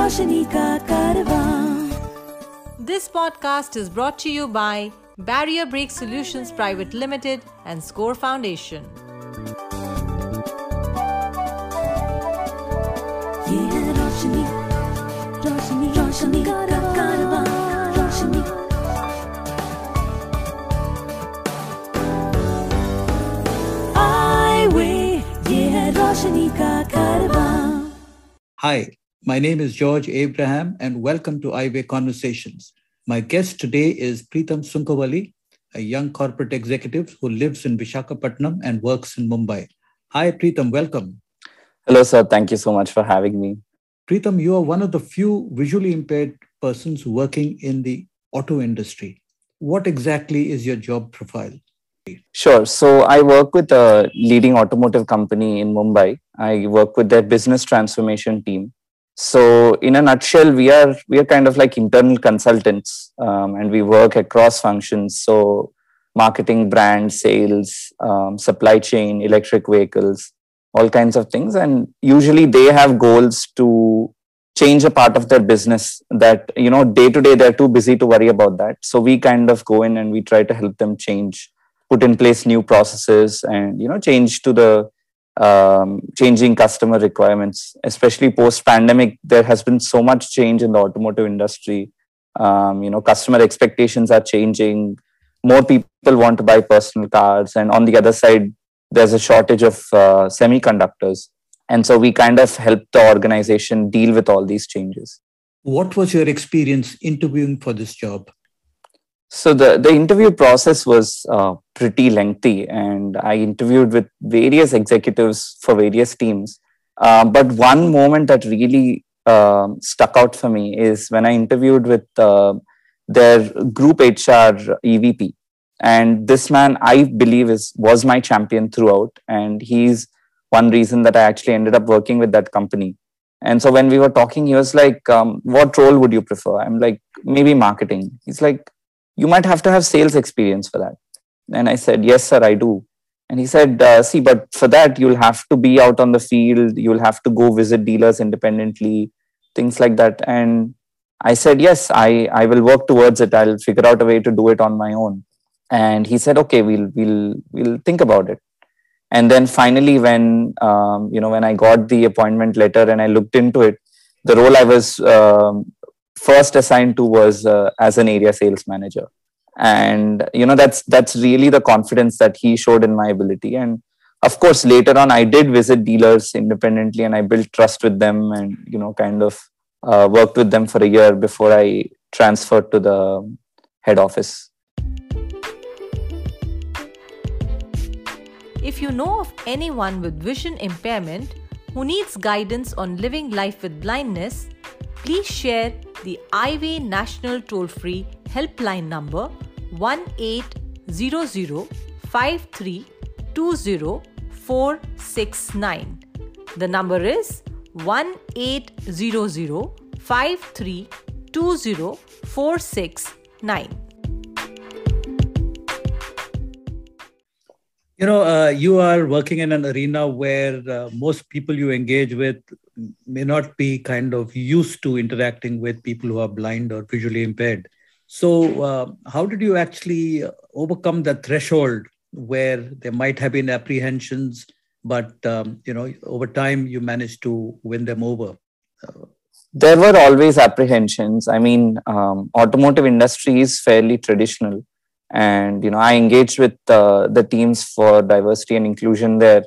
रोशनी का कारवां This podcast is brought to you by Barrier Break Solutions Private Limited and Score Foundation. ये है रोशनी रोशनी रोशनी का कारवां रोशनी आई वे ये है रोशनी का कारवां Hi, my name is George Abraham and welcome to Eyeway Conversations. My guest today is Preetham Sunkawali, a young corporate executive who lives in Vishakhapatnam and works in Mumbai. Hi, Preetham, welcome. Hello, sir. Thank you so much for having me. Preetham, you are one of the few visually impaired persons working in the auto industry. What exactly is your job profile? Sure. So, I work with a leading automotive company in Mumbai. I work with their business transformation team. So, in a nutshell, we are we are kind of like internal consultants, um, and we work across functions. So, marketing, brand, sales, um, supply chain, electric vehicles, all kinds of things. And usually, they have goals to change a part of their business that you know day to day they're too busy to worry about that. So, we kind of go in and we try to help them change put in place new processes and you know change to the um, changing customer requirements especially post pandemic there has been so much change in the automotive industry. Um, you know customer expectations are changing. More people want to buy personal cars and on the other side there's a shortage of uh, semiconductors. And so we kind of help the organization deal with all these changes. What was your experience interviewing for this job? So the, the interview process was uh, pretty lengthy, and I interviewed with various executives for various teams. Uh, but one moment that really um stuck out for me is when I interviewed with uh, their group HR EVP, and this man I believe is was my champion throughout, and he's one reason that I actually ended up working with that company. And so when we were talking, he was like, um, "What role would you prefer?" I'm like, "Maybe marketing." He's like, you might have to have sales experience for that. And I said, yes, sir, I do. And he said, uh, see, but for that, you'll have to be out on the field. You'll have to go visit dealers independently, things like that. And I said, yes, I, I will work towards it. I'll figure out a way to do it on my own. And he said, okay, we'll, we'll, we'll think about it. And then finally, when, um, you know, when I got the appointment letter and I looked into it, the role I was um, first assigned to was uh, as an area sales manager. And you know that's that's really the confidence that he showed in my ability. And of course later on i did visit dealers independently and i built trust with them and you know kind of uh, worked with them for a year before i transferred to the head office. If you know of anyone with vision impairment who needs guidance on living life with blindness, please share the Eyeway National Toll Free Helpline number 1-800-5320-469. The number is 1-800-5320-469. You know, uh, you are working in an arena where uh, most people you engage with may not be kind of used to interacting with people who are blind or visually impaired. So, uh, how did you actually overcome the threshold where there might have been apprehensions, but um, you know, over time you managed to win them over? Uh, there were always apprehensions i mean um, automotive industry is fairly traditional and you know i engaged with uh, the teams for diversity and inclusion there.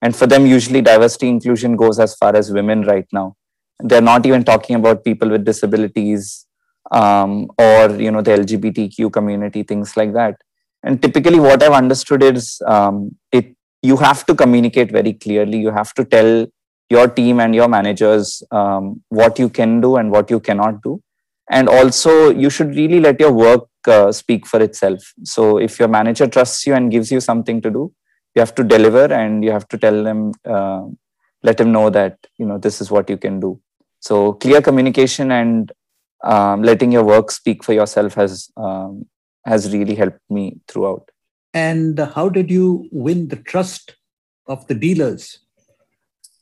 And for them usually diversity inclusion goes as far as women right now. They're not even talking about people with disabilities um, or you know the lgbtq community things like that. And typically what i've understood is um, it you have to communicate very clearly. You have to tell your team and your managers um, what you can do and what you cannot do. And also you should really let your work uh, speak for itself so if your manager trusts you and gives you something to do you have to deliver and you have to tell them uh, let him know that you know this is what you can do so clear communication and um, letting your work speak for yourself has um, has really helped me throughout. And how did you win the trust of the dealers?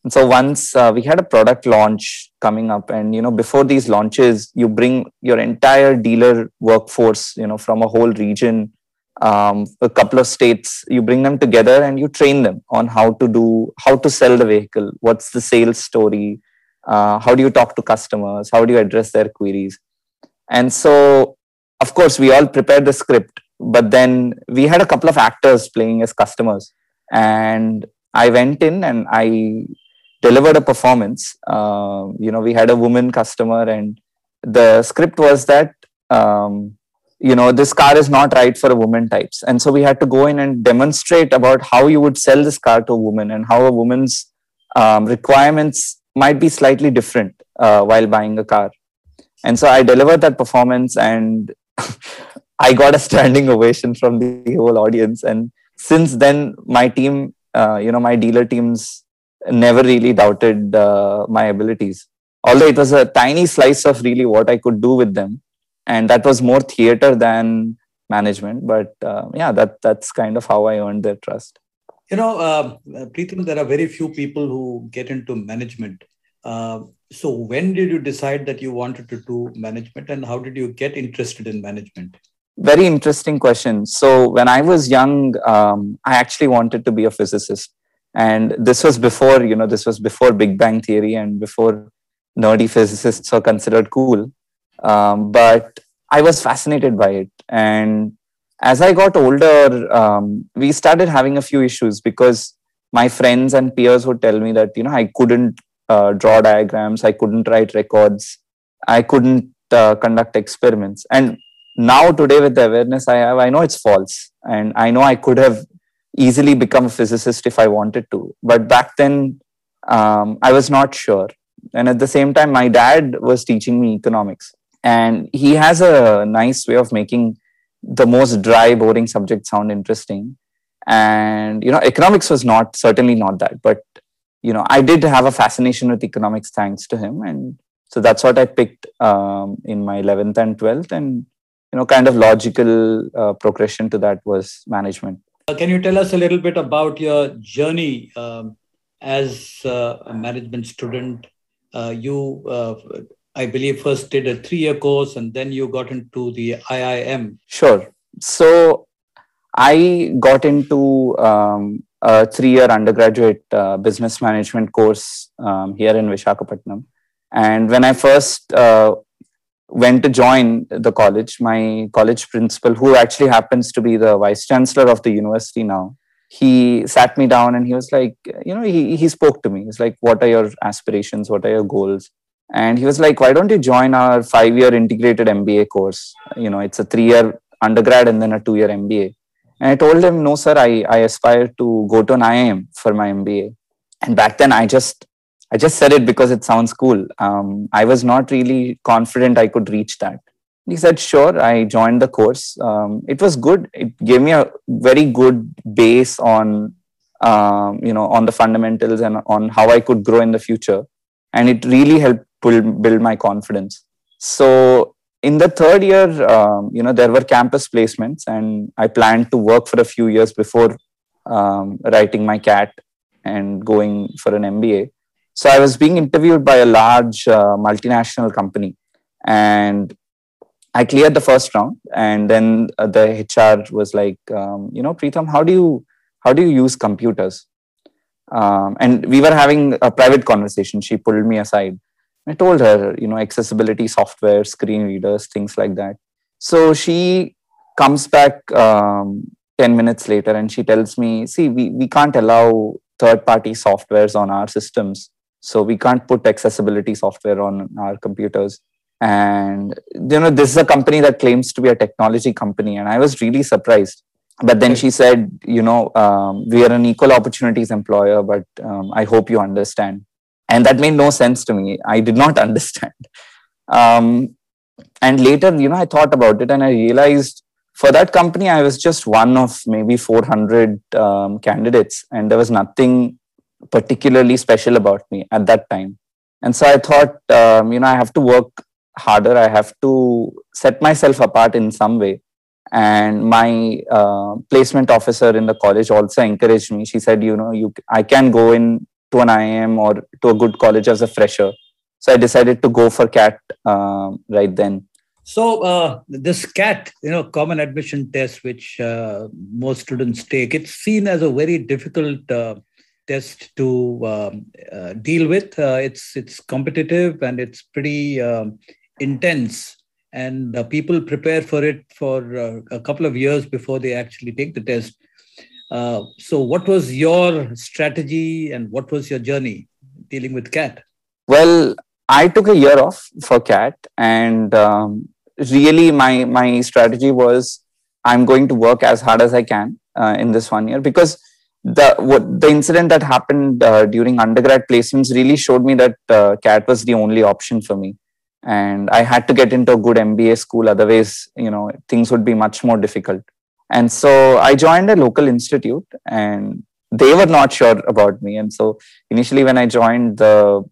And so once uh, we had a product launch coming up, and you know, before these launches, you bring your entire dealer workforce, you know, from a whole region, um, a couple of states, you bring them together and you train them on how to do, how to sell the vehicle, what's the sales story, uh, how do you talk to customers, how do you address their queries, and so, of course, we all prepared the script, but then we had a couple of actors playing as customers, and I went in and I delivered a performance. Uh, you know, we had a woman customer, and the script was that um, you know this car is not right for a woman types, and so we had to go in and demonstrate about how you would sell this car to a woman and how a woman's um, requirements might be slightly different uh, while buying a car. And so I delivered that performance, and I got a standing ovation from the whole audience. And since then, my team, uh, you know, my dealer teams never really doubted uh, my abilities. Although it was a tiny slice of really what I could do with them, and that was more theater than management. But uh, yeah, that that's kind of how I earned their trust. You know, uh, there are very few people who get into management. Uh, so, when did you decide that you wanted to do management, and how did you get interested in management? Very interesting question. So, when I was young, um, I actually wanted to be a physicist and this was before you know this was before big bang theory and before nerdy physicists are considered cool. Um, but i was fascinated by it. And as i got older um, we started having a few issues because my friends and peers would tell me that you know i couldn't uh, draw diagrams i couldn't write records i couldn't uh, conduct experiments. And now today with the awareness i have i know it's false. And i know i could have easily become a physicist if I wanted to. But back then, um, I was not sure. And at the same time, my dad was teaching me economics. And he has a nice way of making the most dry, boring subject sound interesting. And, you know, economics was not, certainly not that. But, you know, I did have a fascination with economics thanks to him. And so that's what I picked um, in my 11th and 12th. And, you know, kind of logical uh, progression to that was management. Uh, can you tell us a little bit about your journey um, as uh, a management student? Uh, you, uh, I believe, first did a three year course and then you got into the IIM. Sure. So I got into um, a three year undergraduate uh, business management course um, here in Vishakhapatnam. And when I first uh, went to join the college, my college principal, who actually happens to be the vice chancellor of the university now, he sat me down and he was like, you know, he, he spoke to me. He's like, what are your aspirations? What are your goals? And he was like, why don't you join our five year integrated MBA course? You know, it's a three year undergrad and then a two year MBA. And I told him, no, sir, I, I aspire to go to an IIM for my MBA. And back then I just I just said it because it sounds cool. Um, I was not really confident I could reach that. He said, sure. I joined the course. Um, it was good. It gave me a very good base on, um, you know, on the fundamentals and on how I could grow in the future. And it really helped build, build my confidence. So in the third year, um, you know, there were campus placements and I planned to work for a few years before um, writing my CAT and going for an MBA so I was being interviewed by a large uh, multinational company, and I cleared the first round. And then uh, the HR was like, um, you know, Preetham, how do you how do you use computers? Um, and we were having a private conversation. She pulled me aside. I told her, you know, accessibility software, screen readers, things like that. So she comes back um, 10 minutes later and she tells me, see, we, we can't allow third party softwares on our systems so we can't put accessibility software on our computers. And you know this is a company that claims to be a technology company. And i was really surprised. But then she said you know um, we are an equal opportunities employer but um, i hope you understand. And that made no sense to me. I did not understand. Um, and later you know i thought about it and i realized for that company i was just one of maybe 400 um, candidates. And there was nothing particularly special about me at that time. And so I thought, um, you know, I have to work harder. I have to set myself apart in some way. And my uh, placement officer in the college also encouraged me. She said, you know, you I can go in to an IIM or to a good college as a fresher. So I decided to go for CAT uh, right then. So uh, this CAT, you know, common admission test, which uh, most students take, it's seen as a very difficult uh, test to um, uh, deal with. Uh, it's it's competitive and it's pretty um, intense, and people prepare for it for a couple of years before they actually take the test. so, what was your strategy and what was your journey dealing with CAT? Well, I took a year off for CAT, and um, really my my strategy was I'm going to work as hard as I can uh, in this one year because the what the incident that happened uh, during undergrad placements really showed me that uh, CAT was the only option for me, and I had to get into a good MBA school. Otherwise, you know, things would be much more difficult. And so I joined a local institute, and they were not sure about me. And so initially, when I joined the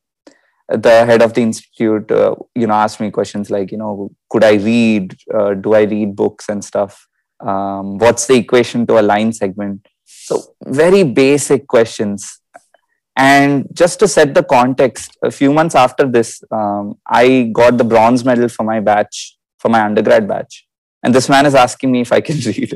the head of the institute uh, you know asked me questions like you know could i read uh, do i read books and stuff um, what's the equation to a line segment so very basic questions. And just to set the context a few months after this um, i got the bronze medal for my batch for my undergrad batch. And this man is asking me if i can read.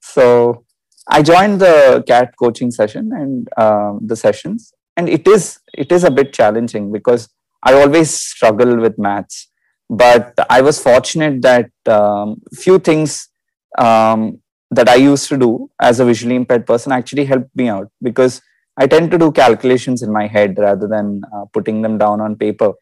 So i joined the cat coaching session and um, the sessions. And it is it is a bit challenging because i always struggle with maths. But i was fortunate that um, few things um, that i used to do as a visually impaired person actually helped me out because i tend to do calculations in my head rather than uh, putting them down on paper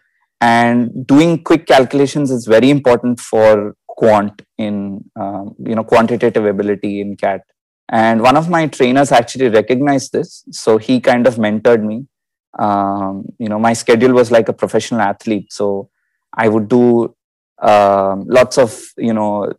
and doing quick calculations is very important for quant in um, you know quantitative ability in cat and one of my trainers actually recognized this. So he kind of mentored me. Um, you know, my schedule was like a professional athlete. So I would do um, lots of, you know,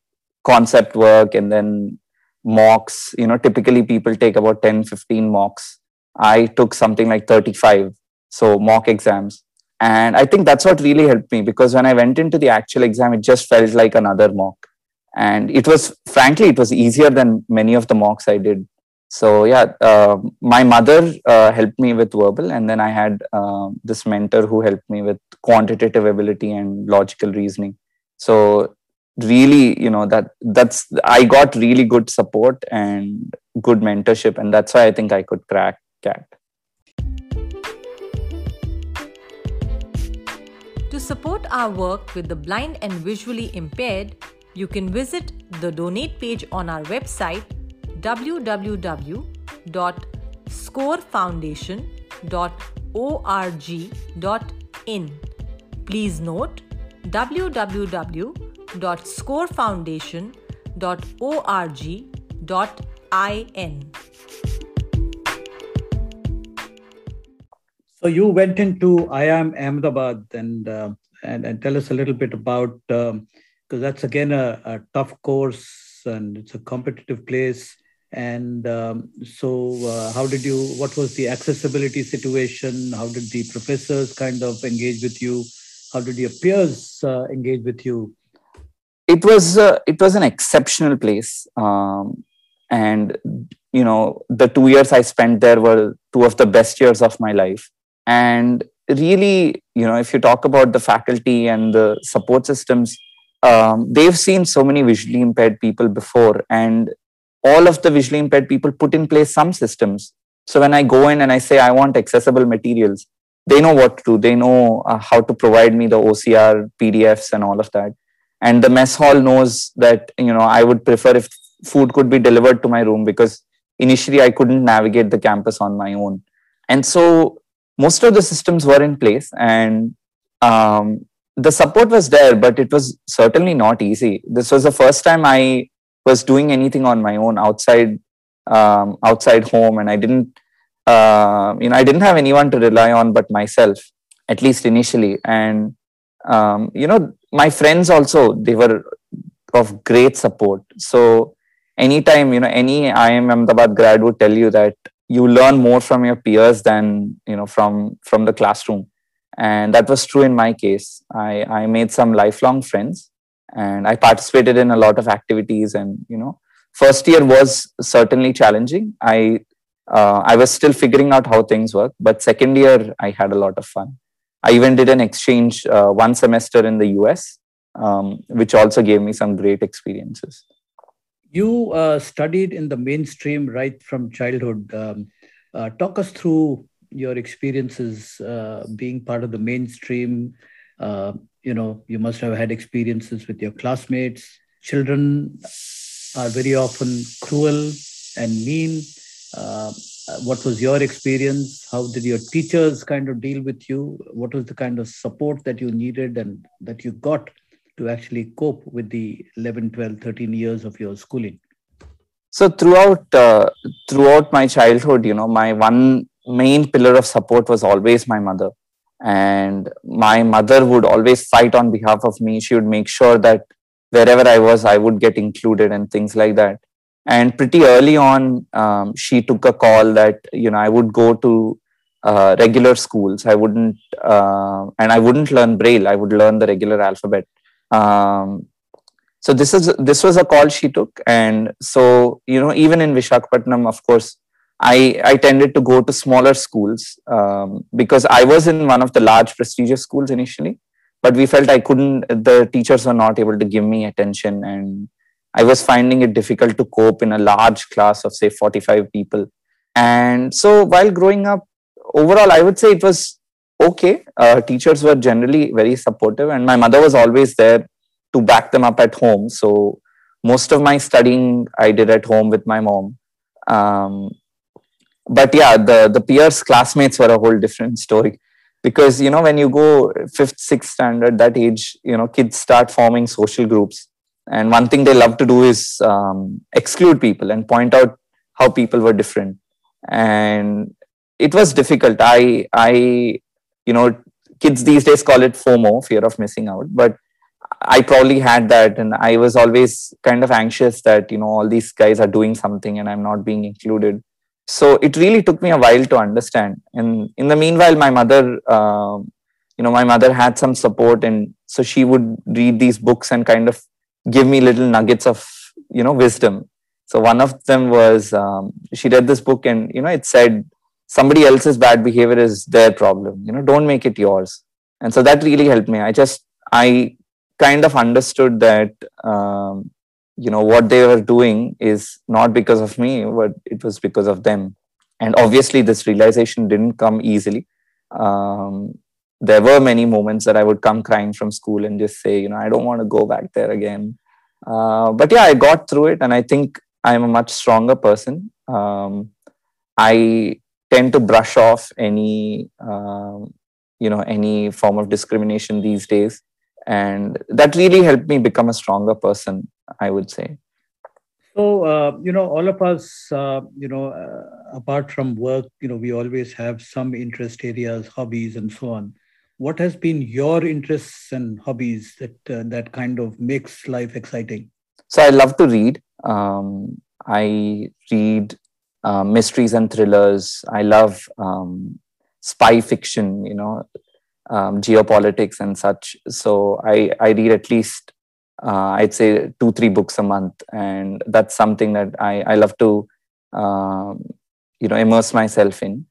concept work and then mocks. You know, typically people take about 10, 15 mocks. I took something like 35. So mock exams. And I think that's what really helped me because when I went into the actual exam, it just felt like another mock and it was frankly it was easier than many of the mocks i did so yeah uh, my mother uh, helped me with verbal and then i had uh, this mentor who helped me with quantitative ability and logical reasoning so really you know that that's i got really good support and good mentorship and that's why i think i could crack cat to support our work with the blind and visually impaired you can visit the donate page on our website www.scorefoundation.org.in. Please note www.scorefoundation.org.in. So you went into IIM Ahmedabad and uh, and, and tell us a little bit about um, because that's again a, a, tough course and it's a competitive place. And um, so, uh, how did you? What was the accessibility situation? How did the professors kind of engage with you? How did your peers uh, engage with you? It was uh, it was an exceptional place, um, and you know the two years I spent there were two of the best years of my life. And really, you know, if you talk about the faculty and the support systems, um, they've seen so many visually impaired people before and all of the visually impaired people put in place some systems. So when i go in and i say i want accessible materials they know what to do. They know uh, how to provide me the ocr pdfs and all of that and the mess hall knows that you know i would prefer if food could be delivered to my room because initially i couldn't navigate the campus on my own and so most of the systems were in place and um, the support was there, but it was certainly not easy. This was the first time I was doing anything on my own outside um, outside home, and I didn't, uh, you know, I didn't have anyone to rely on but myself, at least initially. And um, you know, my friends also they were of great support. So anytime you know any IIM Ahmedabad grad would tell you that you learn more from your peers than you know from from the classroom and that was true in my case i i made some lifelong friends and i participated in a lot of activities and you know first year was certainly challenging i uh, I was still figuring out how things work. But second year, I had a lot of fun. I even did an exchange uh, one semester in the US, um, which also gave me some great experiences. You uh, studied in the mainstream right from childhood. Um, uh, talk us through your experiences uh, being part of the mainstream. Uh, you know, you must have had experiences with your classmates. Children are very often cruel and mean. What was your experience? How did your teachers kind of deal with you? What was the kind of support that you needed and that you got to actually cope with the 11, 12, 13 years of your schooling? So throughout uh, throughout my childhood, you know, my one main pillar of support was always my mother, and my mother would always fight on behalf of me. She would make sure that wherever I was, I would get included and things like that. And pretty early on, um, she took a call that you know I would go to uh, regular schools. I wouldn't, uh, and I wouldn't learn Braille. I would learn the regular alphabet. Um, so this is this was a call she took, and so you know even in Vishakhapatnam, of course, I I tended to go to smaller schools um, because I was in one of the large prestigious schools initially, but we felt I couldn't. The teachers were not able to give me attention and I was finding it difficult to cope in a large class of, say, 45 people. And so while growing up, overall, I would say it was okay. Uh, teachers were generally very supportive, and my mother was always there to back them up at home. So most of my studying I did at home with my mom. Um, but yeah, the the peers, classmates were a whole different story because you know when you go fifth, sixth standard, that age, you know, kids start forming social groups and one thing they love to do is um, exclude people and point out how people were different. And it was difficult. I i you know kids these days call it fomo fear of missing out. But i probably had that. And i was always kind of anxious that you know all these guys are doing something and i'm not being included. So it really took me a while to understand. And in the meanwhile my mother um, you know my mother had some support and so she would read these books and kind of give me little nuggets of you know wisdom. So one of them was um, she read this book and you know it said somebody else's bad behavior is their problem. You know don't make it yours. And so that really helped me. I just i kind of understood that um, you know what they were doing is not because of me but it was because of them. And obviously this realization didn't come easily. Um, there were many moments that I would come crying from school and just say, you know, I don't want to go back there again. Uh, but yeah, I got through it, and I think I'm a much stronger person. Um, I tend to brush off any, um, you know, any form of discrimination these days, and that really helped me become a stronger person. I would say. So, uh, you know, all of us, uh, you know, uh, apart from work, you know, we always have some interest areas, hobbies, and so on what has been your interests and hobbies that uh, that kind of makes life exciting? So i love to read. Um, i read uh, mysteries and thrillers. I love um, spy fiction you know um, geopolitics and such. So i i read at least uh, i'd say two three books a month. And that's something that i i love to um, you know immerse myself in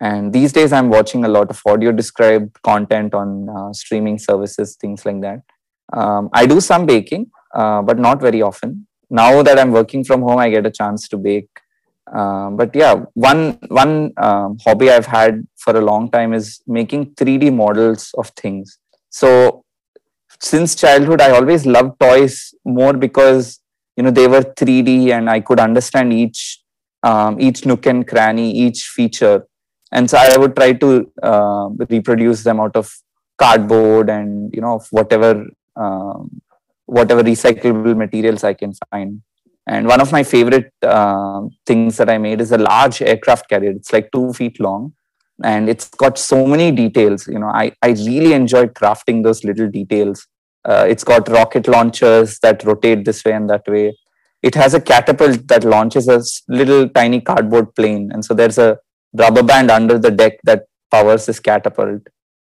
and these days, I'm watching a lot of audio described content on uh, streaming services, things like that. Um, I do some baking, uh, but not very often. Now that I'm working from home, I get a chance to bake. Um, but yeah, one one um, hobby I've had for a long time is making 3D models of things. So since childhood, I always loved toys more because you know they were 3D and I could understand each um, each nook and cranny, each feature and so i would try to uh, reproduce them out of cardboard and you know whatever um, whatever recyclable materials i can find. And one of my favorite uh, things that i made is a large aircraft carrier. It's like two feet long and it's got so many details. You know i, I really enjoyed crafting those little details. Uh, it's got rocket launchers that rotate this way and that way. It has a catapult that launches a little tiny cardboard plane. And so there's a rubber band under the deck that powers this catapult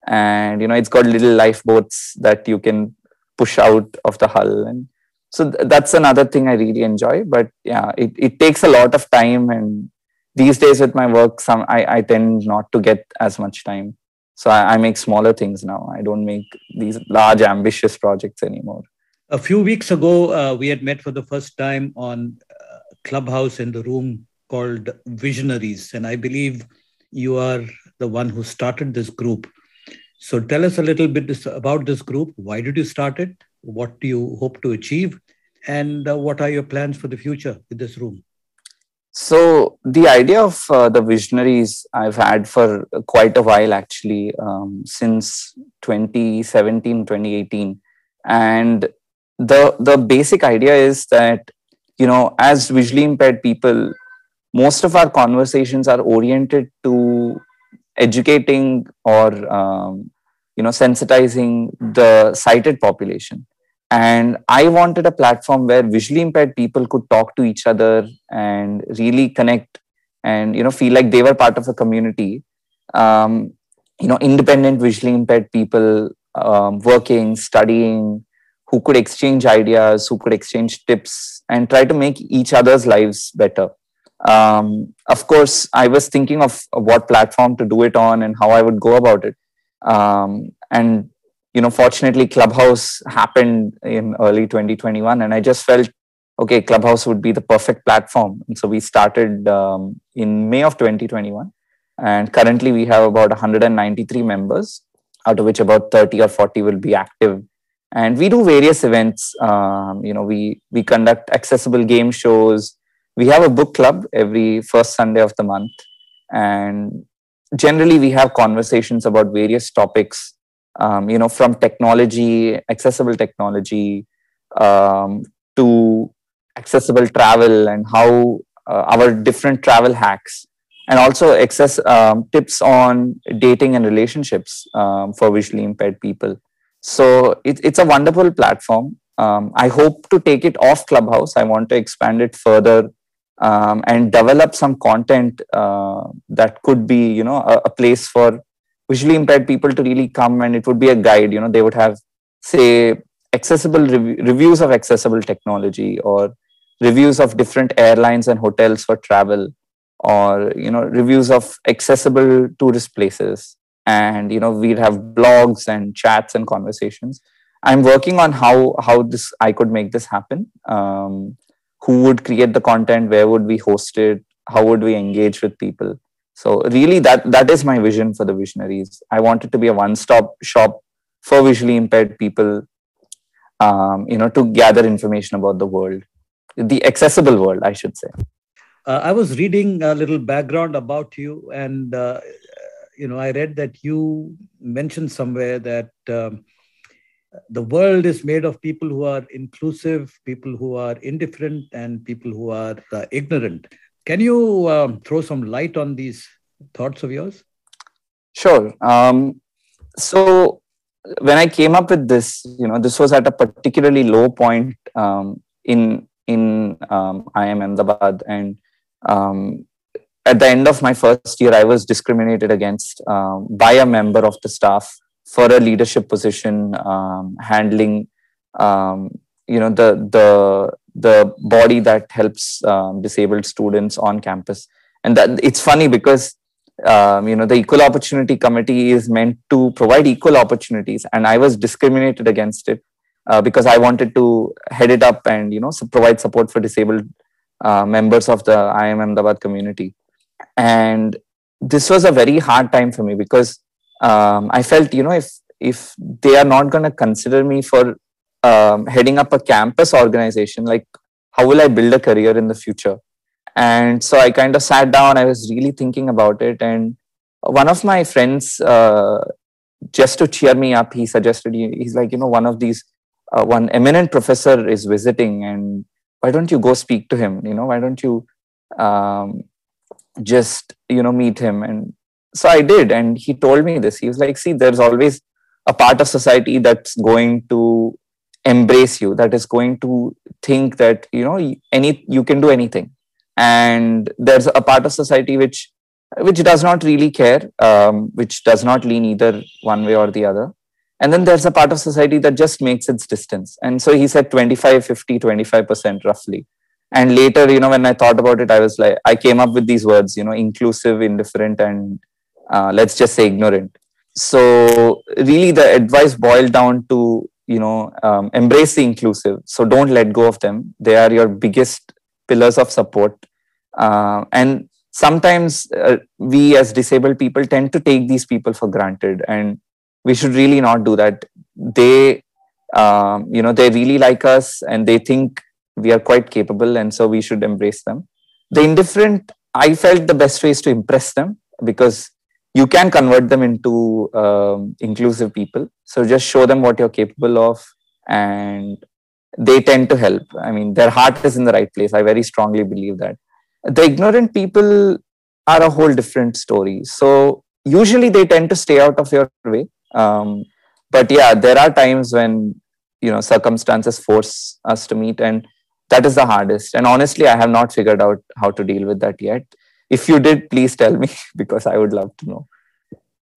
and you know it's got little lifeboats that you can push out of the hull and so th- that's another thing i really enjoy but yeah it, it takes a lot of time and these days with my work, some I, I tend not to get as much time. So I, I make smaller things now. I don't make these large, ambitious projects anymore. A few weeks ago, uh, we had met for the first time on uh, Clubhouse in the room called Visionaries. And I believe you are the one who started this group. So tell us a little bit about this group. Why did you start it? What do you hope to achieve? And uh, what are your plans for the future with this room? So the idea of uh, the visionaries I've had for quite a while actually um, since 2017 2018 and the the basic idea is that you know as visually impaired people most of our conversations are oriented to educating or um, you know sensitizing the sighted population. And i wanted a platform where visually impaired people could talk to each other and really connect and you know feel like they were part of a community. Um, you know independent visually impaired people um, working studying who could exchange ideas who could exchange tips and try to make each other's lives better um, of course i was thinking of what platform to do it on and how i would go about it. Um, and you know fortunately clubhouse happened in early 2021 and i just felt okay clubhouse would be the perfect platform. And so we started um, in may of 2021 and currently we have about 193 members out of which about 30 or 40 will be active. And we do various events. Um, you know we we conduct accessible game shows we have a book club every first sunday of the month and generally we have conversations about various topics um, you know, from technology, accessible technology, um, to accessible travel and how uh, our different travel hacks, and also access um, tips on dating and relationships um, for visually impaired people. So it, it's a wonderful platform. Um, I hope to take it off Clubhouse. I want to expand it further um, and develop some content uh, that could be, you know, a, a place for visually impaired people to really come and it would be a guide. You know they would have say accessible rev- reviews of accessible technology or reviews of different airlines and hotels for travel or you know reviews of accessible tourist places. And you know we'd have blogs and chats and conversations. I'm working on how how this i could make this happen. Um, who would create the content where would we host it how would we engage with people so really that that is my vision for the visionaries. I want it to be a one-stop shop for visually impaired people, um, you know, to gather information about the world, the accessible world, I should say. Uh, I was reading a little background about you, and uh, you know, I read that you mentioned somewhere that um, the world is made of people who are inclusive, people who are indifferent, and people who are uh, ignorant. Can you um, throw some light on these thoughts of yours? Sure. Um, so when I came up with this, you know, this was at a particularly low point um, in in um, IIM Ahmedabad, and um, at the end of my first year, I was discriminated against um, by a member of the staff for a leadership position, um, handling, um, you know, the the the body that helps um, disabled students on campus. And that it's funny because um, you know the equal opportunity committee is meant to provide equal opportunities and i was discriminated against it uh, because i wanted to head it up and you know provide support for disabled uh, members of the IIM Ahmedabad community. And this was a very hard time for me because um, i felt you know if if they are not going to consider me for um, heading up a campus organization like how will i build a career in the future? And so i kind of sat down i was really thinking about it and one of my friends uh, just to cheer me up he suggested he's like you know one of these uh, one eminent professor is visiting and why don't you go speak to him? You know why don't you um, just you know meet him? And so i did and he told me this. He was like see there's always a part of society that's going to embrace you that is going to think that you know any you can do anything. And there's a part of society which which does not really care um, which does not lean either one way or the other. And then there's a part of society that just makes its distance. And so he said 25 50 25% roughly. And later you know when i thought about it i was like i came up with these words you know inclusive indifferent and uh, let's just say ignorant. So really the advice boiled down to you know um, embrace the inclusive. So don't let go of them. They are your biggest pillars of support. Uh, and sometimes uh, we as disabled people tend to take these people for granted. And we should really not do that. They um, you know they really like us and they think we are quite capable and so we should embrace them. The indifferent i felt the best way is to impress them because you can convert them into um, inclusive people. So just show them what you're capable of and they tend to help. I mean their heart is in the right place. I very strongly believe that. The ignorant people are a whole different story. So usually they tend to stay out of your way. Um, but yeah there are times when you know circumstances force us to meet and that is the hardest. And honestly i have not figured out how to deal with that yet if you did please tell me because i would love to know.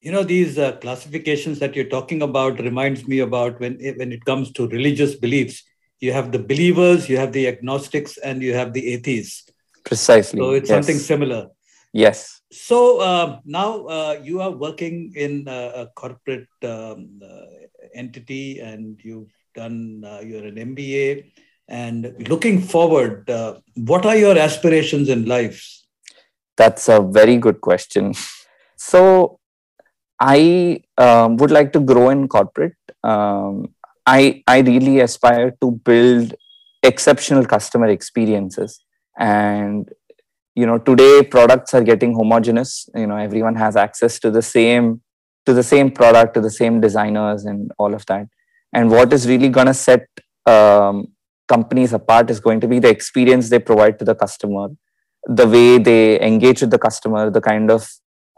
You know these uh, classifications that you're talking about reminds me about when when it comes to religious beliefs. You have the believers you have the agnostics and you have the atheists. Precisely so it's yes. something similar. Yes. So uh, now uh, you are working in a corporate um, uh, entity and you've done uh, you're an mba and looking forward, uh, what are your aspirations in life? That's a very good question. So, I um, would like to grow in corporate. Um, I I really aspire to build exceptional customer experiences, and you know today products are getting homogenous. You know everyone has access to the same to the same product, to the same designers, and all of that. And what is really going to set um, companies apart is going to be the experience they provide to the customer, the way they engage with the customer, the kind of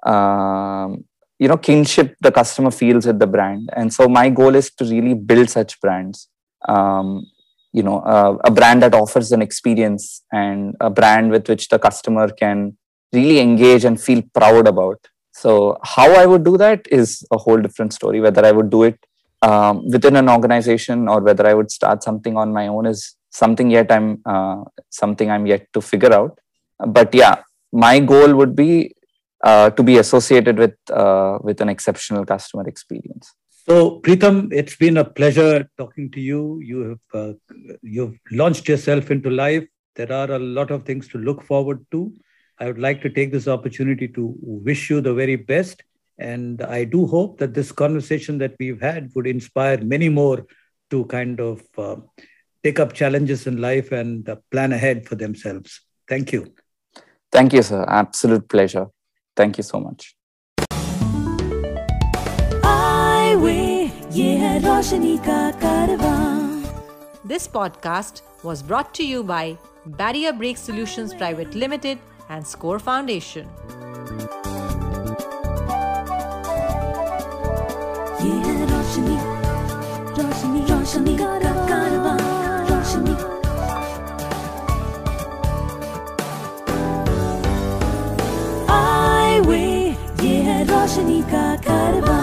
um, you know kinship the customer feels with the brand. And so my goal is to really build such brands. Um, you know, uh, a brand that offers an experience and a brand with which the customer can really engage and feel proud about. So how I would do that is a whole different story. Whether I would do it um, within an organization or whether I would start something on my own is something yet I'm uh, something I'm yet to figure out. But yeah, my goal would be uh, to be associated with uh, with an exceptional customer experience. So Preetham, it's been a pleasure talking to you. You have uh, you've launched yourself into life. There are a lot of things to look forward to. I would like to take this opportunity to wish you the very best and I do hope that this conversation that we've had would inspire many more to kind of uh, take up challenges in life and uh, plan ahead for themselves. Thank you. Thank you, sir. Absolute pleasure. Thank you so much. This podcast was brought to you by Barrier Break Solutions Private Limited and Score Foundation. Mónica Carvalho.